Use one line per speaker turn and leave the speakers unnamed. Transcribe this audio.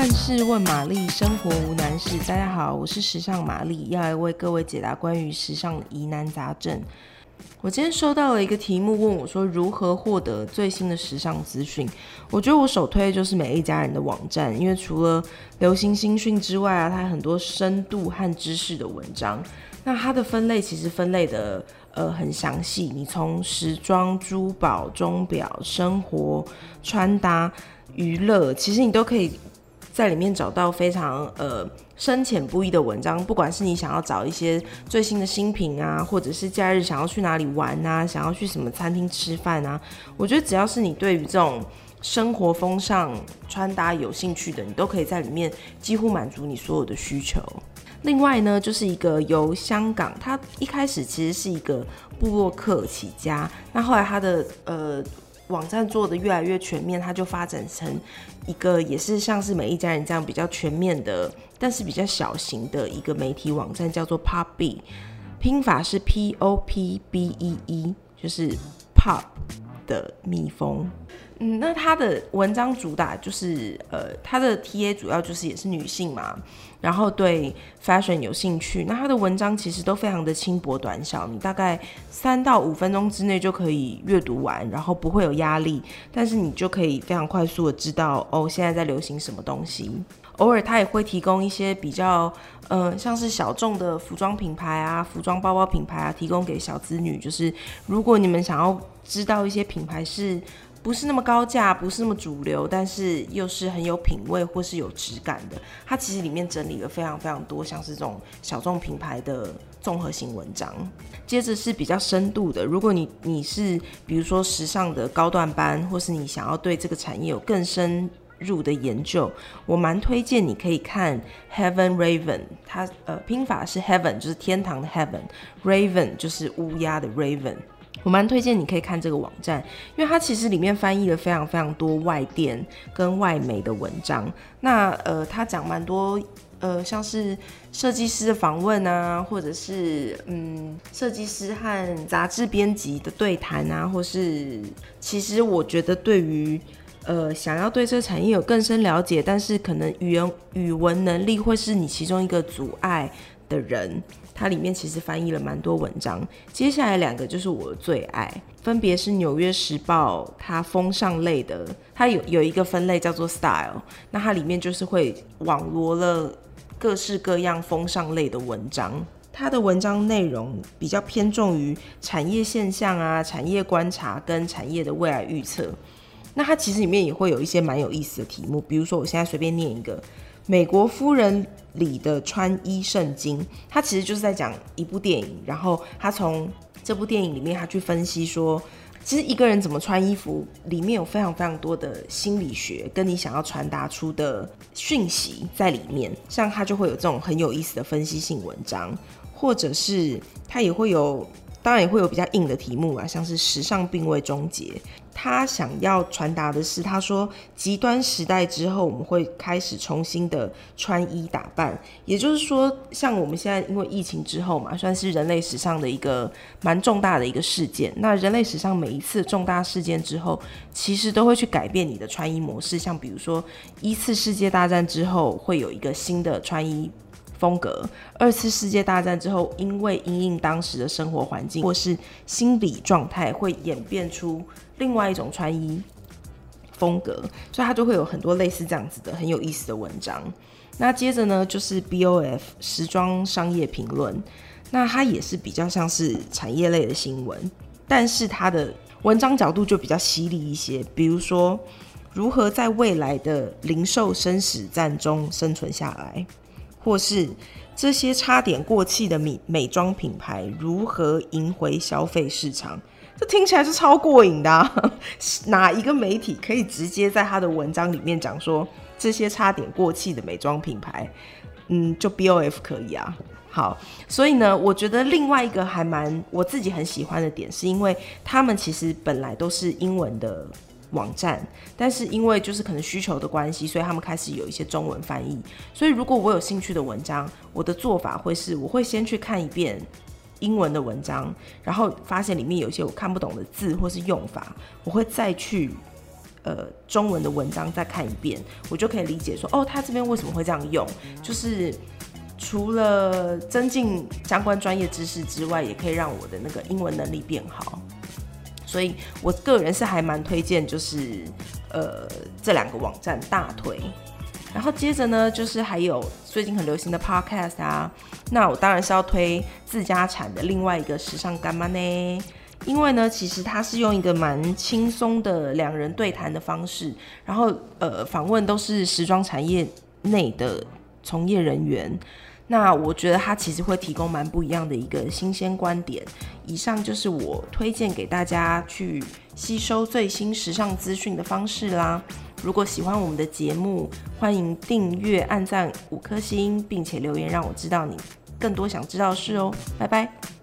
万事问玛丽，生活无难事。大家好，我是时尚玛丽，要来为各位解答关于时尚疑难杂症。我今天收到了一个题目，问我说如何获得最新的时尚资讯。我觉得我首推就是美一家人的网站，因为除了流行新讯之外啊，它很多深度和知识的文章。那它的分类其实分类的呃很详细，你从时装、珠宝、钟表、生活、穿搭、娱乐，其实你都可以。在里面找到非常呃深浅不一的文章，不管是你想要找一些最新的新品啊，或者是假日想要去哪里玩啊，想要去什么餐厅吃饭啊，我觉得只要是你对于这种生活风尚穿搭有兴趣的，你都可以在里面几乎满足你所有的需求。另外呢，就是一个由香港，它一开始其实是一个部落客起家，那后来它的呃。网站做的越来越全面，它就发展成一个也是像是每一家人这样比较全面的，但是比较小型的一个媒体网站，叫做 Popbee，拼法是 P O P B E E，就是 Pop 的蜜蜂。嗯，那他的文章主打就是，呃，他的 TA 主要就是也是女性嘛，然后对 fashion 有兴趣。那他的文章其实都非常的轻薄短小，你大概三到五分钟之内就可以阅读完，然后不会有压力，但是你就可以非常快速的知道哦，现在在流行什么东西。偶尔他也会提供一些比较，呃，像是小众的服装品牌啊，服装包包品牌啊，提供给小资女，就是如果你们想要知道一些品牌是。不是那么高价，不是那么主流，但是又是很有品味或是有质感的。它其实里面整理了非常非常多，像是这种小众品牌的综合型文章。接着是比较深度的，如果你你是比如说时尚的高段班，或是你想要对这个产业有更深入的研究，我蛮推荐你可以看 Heaven Raven，它呃拼法是 Heaven 就是天堂的 Heaven，Raven 就是乌鸦的 Raven。我蛮推荐你可以看这个网站，因为它其实里面翻译了非常非常多外电跟外媒的文章。那呃，他讲蛮多呃，像是设计师的访问啊，或者是嗯，设计师和杂志编辑的对谈啊，或是其实我觉得对于呃想要对这个产业有更深了解，但是可能语言语文能力会是你其中一个阻碍的人。它里面其实翻译了蛮多文章，接下来两个就是我的最爱，分别是《纽约时报》它风尚类的，它有有一个分类叫做 Style，那它里面就是会网罗了各式各样风尚类的文章，它的文章内容比较偏重于产业现象啊、产业观察跟产业的未来预测，那它其实里面也会有一些蛮有意思的题目，比如说我现在随便念一个。美国夫人里的穿衣圣经，它其实就是在讲一部电影，然后他从这部电影里面，他去分析说，其实一个人怎么穿衣服，里面有非常非常多的心理学，跟你想要传达出的讯息在里面。像他就会有这种很有意思的分析性文章，或者是他也会有。当然也会有比较硬的题目啊，像是时尚并未终结。他想要传达的是，他说极端时代之后，我们会开始重新的穿衣打扮。也就是说，像我们现在因为疫情之后嘛，算是人类史上的一个蛮重大的一个事件。那人类史上每一次重大事件之后，其实都会去改变你的穿衣模式。像比如说一次世界大战之后，会有一个新的穿衣风格。二次世界大战之后，因为因应当时的生活环境或是心理状态，会演变出另外一种穿衣风格，所以它就会有很多类似这样子的很有意思的文章。那接着呢，就是 BOF 时装商业评论，那它也是比较像是产业类的新闻，但是它的文章角度就比较犀利一些，比如说如何在未来的零售生死战中生存下来。或是这些差点过气的美美妆品牌如何赢回消费市场？这听起来是超过瘾的啊。哪一个媒体可以直接在他的文章里面讲说这些差点过气的美妆品牌？嗯，就 BOF 可以啊。好，所以呢，我觉得另外一个还蛮我自己很喜欢的点，是因为他们其实本来都是英文的。网站，但是因为就是可能需求的关系，所以他们开始有一些中文翻译。所以如果我有兴趣的文章，我的做法会是，我会先去看一遍英文的文章，然后发现里面有一些我看不懂的字或是用法，我会再去呃中文的文章再看一遍，我就可以理解说，哦，他这边为什么会这样用，就是。除了增进相关专业知识之外，也可以让我的那个英文能力变好。所以我个人是还蛮推荐，就是呃这两个网站大推。然后接着呢，就是还有最近很流行的 Podcast 啊，那我当然是要推自家产的另外一个时尚干妈呢，因为呢，其实它是用一个蛮轻松的两人对谈的方式，然后呃访问都是时装产业内的从业人员。那我觉得它其实会提供蛮不一样的一个新鲜观点。以上就是我推荐给大家去吸收最新时尚资讯的方式啦。如果喜欢我们的节目，欢迎订阅、按赞五颗星，并且留言让我知道你更多想知道的事哦。拜拜。